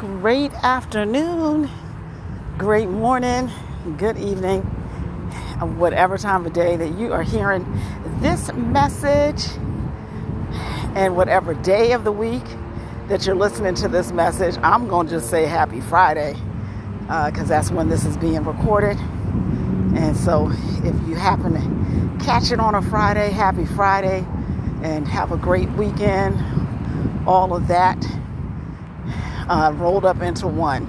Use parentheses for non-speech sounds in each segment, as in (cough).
Great afternoon, great morning, good evening, whatever time of day that you are hearing this message, and whatever day of the week that you're listening to this message. I'm going to just say happy Friday because uh, that's when this is being recorded. And so if you happen to catch it on a Friday, happy Friday and have a great weekend. All of that uh, rolled up into one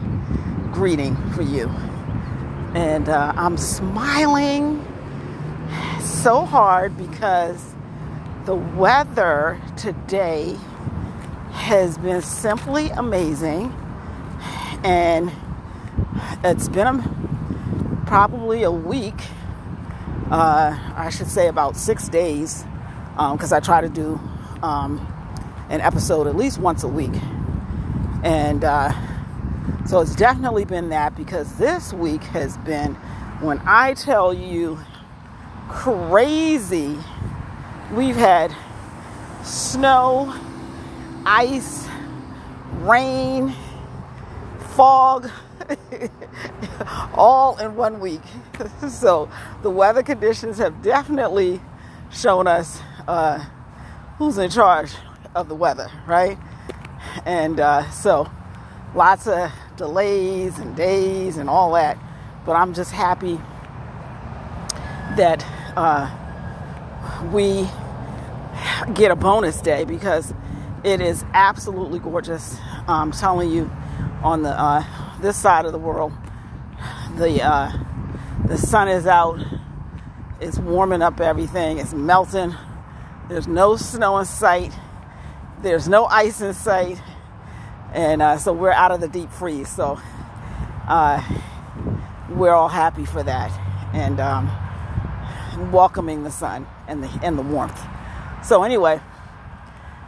greeting for you. And uh, I'm smiling so hard because the weather today has been simply amazing. And it's been a, probably a week, uh, I should say about six days, because um, I try to do um, an episode at least once a week. And uh, so it's definitely been that because this week has been, when I tell you, crazy. We've had snow, ice, rain, fog, (laughs) all in one week. (laughs) so the weather conditions have definitely shown us uh, who's in charge of the weather, right? And uh, so lots of delays and days and all that. But I'm just happy that uh, we get a bonus day because it is absolutely gorgeous. I'm telling you, on the uh, this side of the world, the uh, the sun is out. It's warming up everything. It's melting. There's no snow in sight. There's no ice in sight, and uh, so we're out of the deep freeze. So uh, we're all happy for that, and um, welcoming the sun and the and the warmth. So anyway,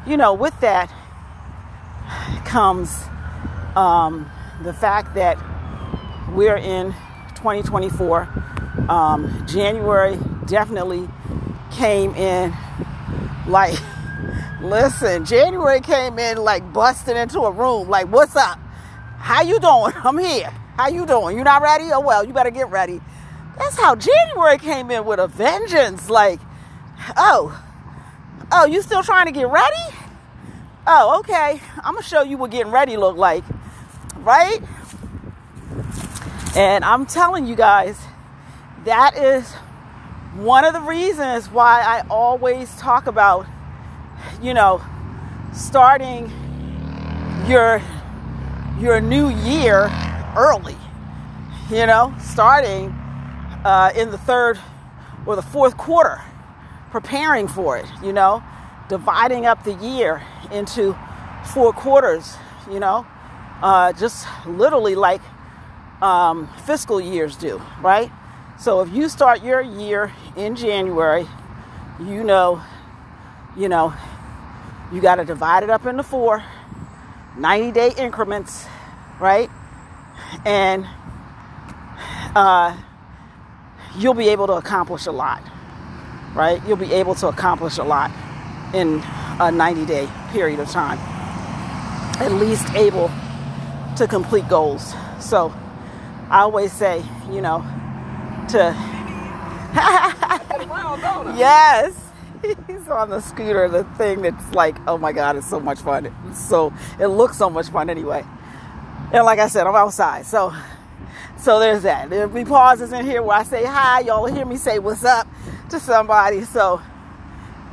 you know, with that comes um, the fact that we're in 2024. Um, January definitely came in like, (laughs) listen, January came in like busting into a room. Like, what's up? How you doing? (laughs) I'm here. How you doing? You not ready? Oh well, you better get ready. That's how January came in with a vengeance. Like, oh, oh, you still trying to get ready? Oh, okay. I'm gonna show you what getting ready look like, right? And I'm telling you guys, that is one of the reasons why I always talk about, you know, starting your your new year early. You know, starting uh, in the third or the fourth quarter, preparing for it. You know, dividing up the year into four quarters. You know, uh, just literally like um, fiscal years do, right? So if you start your year in January, you know, you know, you got to divide it up into four 90 day increments, right? And uh, you'll be able to accomplish a lot, right? You'll be able to accomplish a lot in a 90 day period of time, at least able to complete goals. So I always say, you know, to. (laughs) yes. (laughs) He's on the scooter, the thing that's like, oh my God, it's so much fun. So, it looks so much fun anyway. And like I said, I'm outside. So so there's that. There'll be pauses in here where I say hi. Y'all hear me say what's up to somebody. So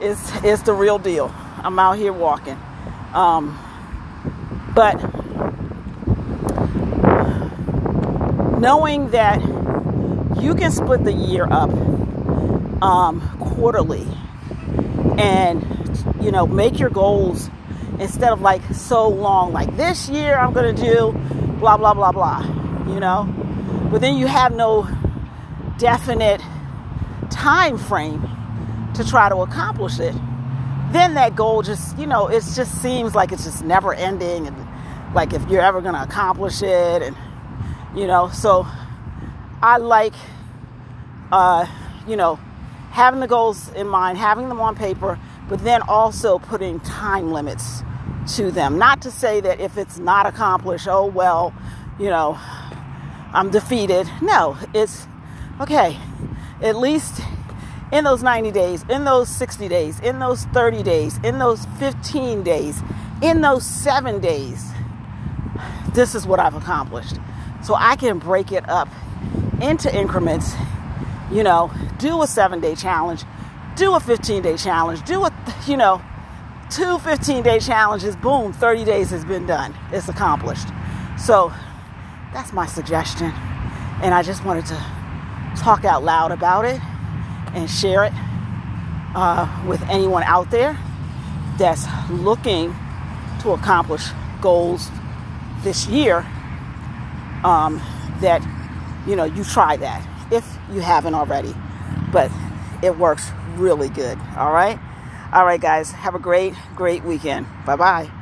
it's it's the real deal. I'm out here walking. Um, but knowing that you can split the year up um, quarterly and you know make your goals instead of like so long like this year i'm gonna do blah blah blah blah you know? But then you have no definite time frame to try to accomplish it, then that goal just, you know, it just seems like it's just never ending and like if you're ever to accomplish it and you know, so I like uh, you know, having the goals in mind, having them on paper, but then also putting time limits to them. Not to say that if it's not accomplished, oh, well, you know, I'm defeated. No, it's okay. At least in those 90 days, in those 60 days, in those 30 days, in those 15 days, in those seven days, this is what I've accomplished. So I can break it up into increments, you know, do a seven day challenge, do a 15 day challenge, do a, you know, two 15 day challenges, boom, 30 days has been done. It's accomplished. So that's my suggestion. And I just wanted to talk out loud about it and share it uh, with anyone out there that's looking to accomplish goals this year. Um, that you know you try that if you haven't already, but it works really good. All right, all right, guys. Have a great, great weekend. Bye bye.